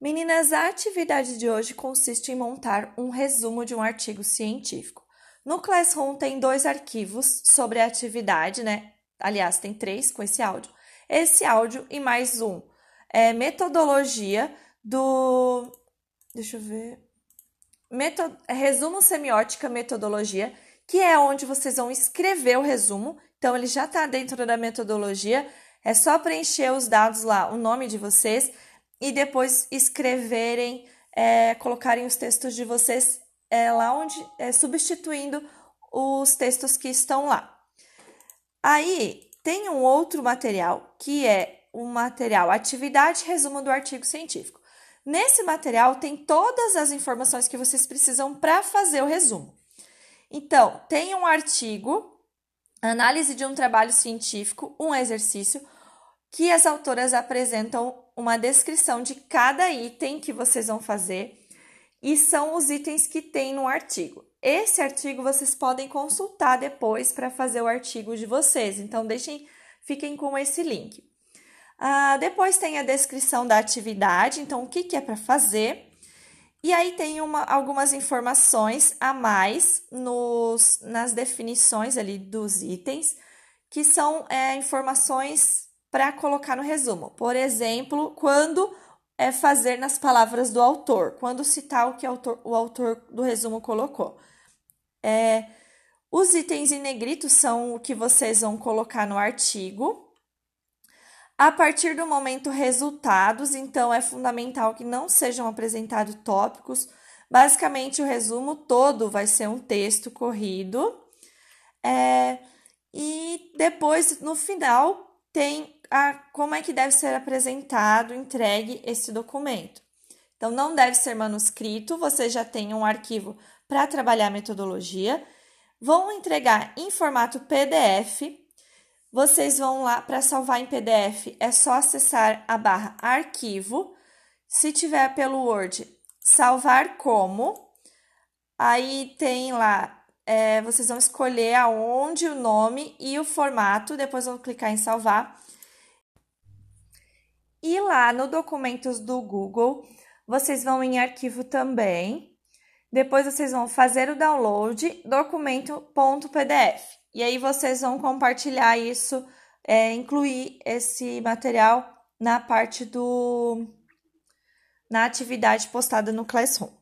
Meninas, a atividade de hoje consiste em montar um resumo de um artigo científico. No Classroom tem dois arquivos sobre a atividade, né? Aliás, tem três com esse áudio. Esse áudio e mais um é metodologia do. Deixa eu ver. Metod... Resumo semiótica metodologia, que é onde vocês vão escrever o resumo. Então, ele já está dentro da metodologia. É só preencher os dados lá, o nome de vocês e depois escreverem, é, colocarem os textos de vocês é, lá onde, é, substituindo os textos que estão lá. Aí tem um outro material que é o material Atividade Resumo do Artigo Científico. Nesse material tem todas as informações que vocês precisam para fazer o resumo. Então, tem um artigo, análise de um trabalho científico, um exercício, que as autoras apresentam uma descrição de cada item que vocês vão fazer e são os itens que tem no artigo. Esse artigo vocês podem consultar depois para fazer o artigo de vocês, então deixem, fiquem com esse link. Ah, depois tem a descrição da atividade, então o que, que é para fazer. E aí tem uma, algumas informações a mais nos, nas definições ali dos itens, que são é, informações para colocar no resumo. Por exemplo, quando é fazer nas palavras do autor, quando citar o que o autor, do resumo colocou. É, os itens em negrito são o que vocês vão colocar no artigo. A partir do momento resultados, então é fundamental que não sejam apresentados tópicos. Basicamente, o resumo todo vai ser um texto corrido. É, e depois, no final, tem a, como é que deve ser apresentado, entregue esse documento. Então, não deve ser manuscrito, você já tem um arquivo para trabalhar a metodologia. Vão entregar em formato PDF. Vocês vão lá para salvar em PDF, é só acessar a barra arquivo. Se tiver pelo Word, salvar como. Aí tem lá, é, vocês vão escolher aonde o nome e o formato, depois vão clicar em salvar. E lá no documentos do Google, vocês vão em arquivo também. Depois vocês vão fazer o download documento.pdf. E aí vocês vão compartilhar isso, é, incluir esse material na parte do na atividade postada no Classroom.